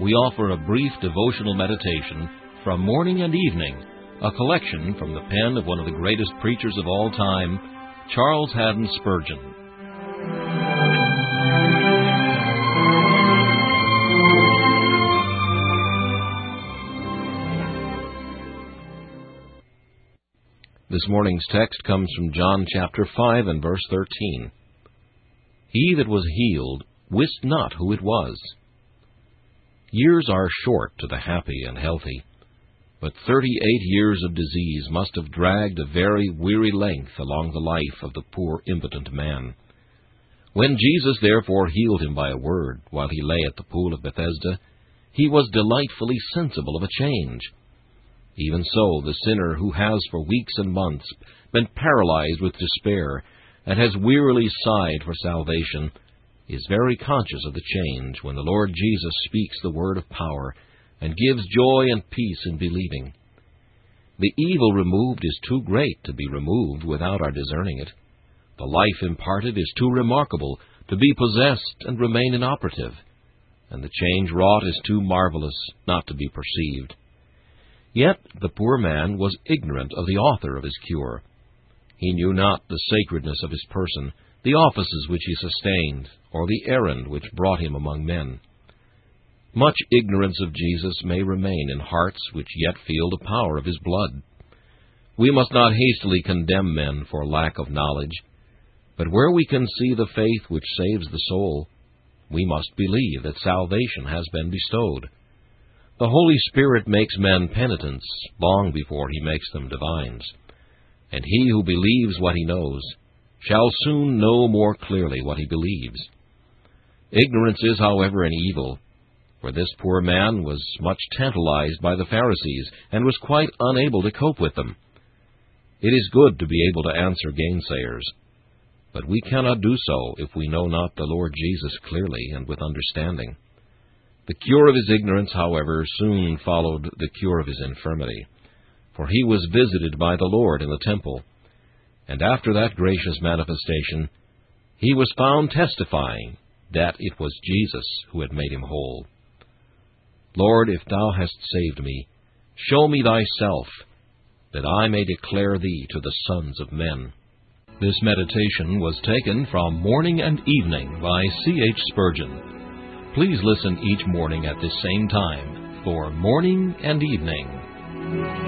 we offer a brief devotional meditation from morning and evening, a collection from the pen of one of the greatest preachers of all time, Charles Haddon Spurgeon. This morning's text comes from John chapter 5 and verse 13. He that was healed wist not who it was Years are short to the happy and healthy, but thirty eight years of disease must have dragged a very weary length along the life of the poor impotent man. When Jesus therefore healed him by a word while he lay at the pool of Bethesda, he was delightfully sensible of a change. Even so, the sinner who has for weeks and months been paralyzed with despair, and has wearily sighed for salvation, is very conscious of the change when the Lord Jesus speaks the word of power and gives joy and peace in believing. The evil removed is too great to be removed without our discerning it. The life imparted is too remarkable to be possessed and remain inoperative, and the change wrought is too marvelous not to be perceived. Yet the poor man was ignorant of the author of his cure. He knew not the sacredness of his person, the offices which he sustained, or the errand which brought him among men. Much ignorance of Jesus may remain in hearts which yet feel the power of his blood. We must not hastily condemn men for lack of knowledge, but where we can see the faith which saves the soul, we must believe that salvation has been bestowed. The Holy Spirit makes men penitents long before he makes them divines, and he who believes what he knows shall soon know more clearly what he believes. Ignorance is, however, an evil, for this poor man was much tantalized by the Pharisees, and was quite unable to cope with them. It is good to be able to answer gainsayers, but we cannot do so if we know not the Lord Jesus clearly and with understanding. The cure of his ignorance, however, soon followed the cure of his infirmity, for he was visited by the Lord in the temple and after that gracious manifestation, he was found testifying that it was Jesus who had made him whole. Lord, if thou hast saved me, show me thyself, that I may declare thee to the sons of men. This meditation was taken from Morning and Evening by C. H. Spurgeon. Please listen each morning at this same time for Morning and Evening.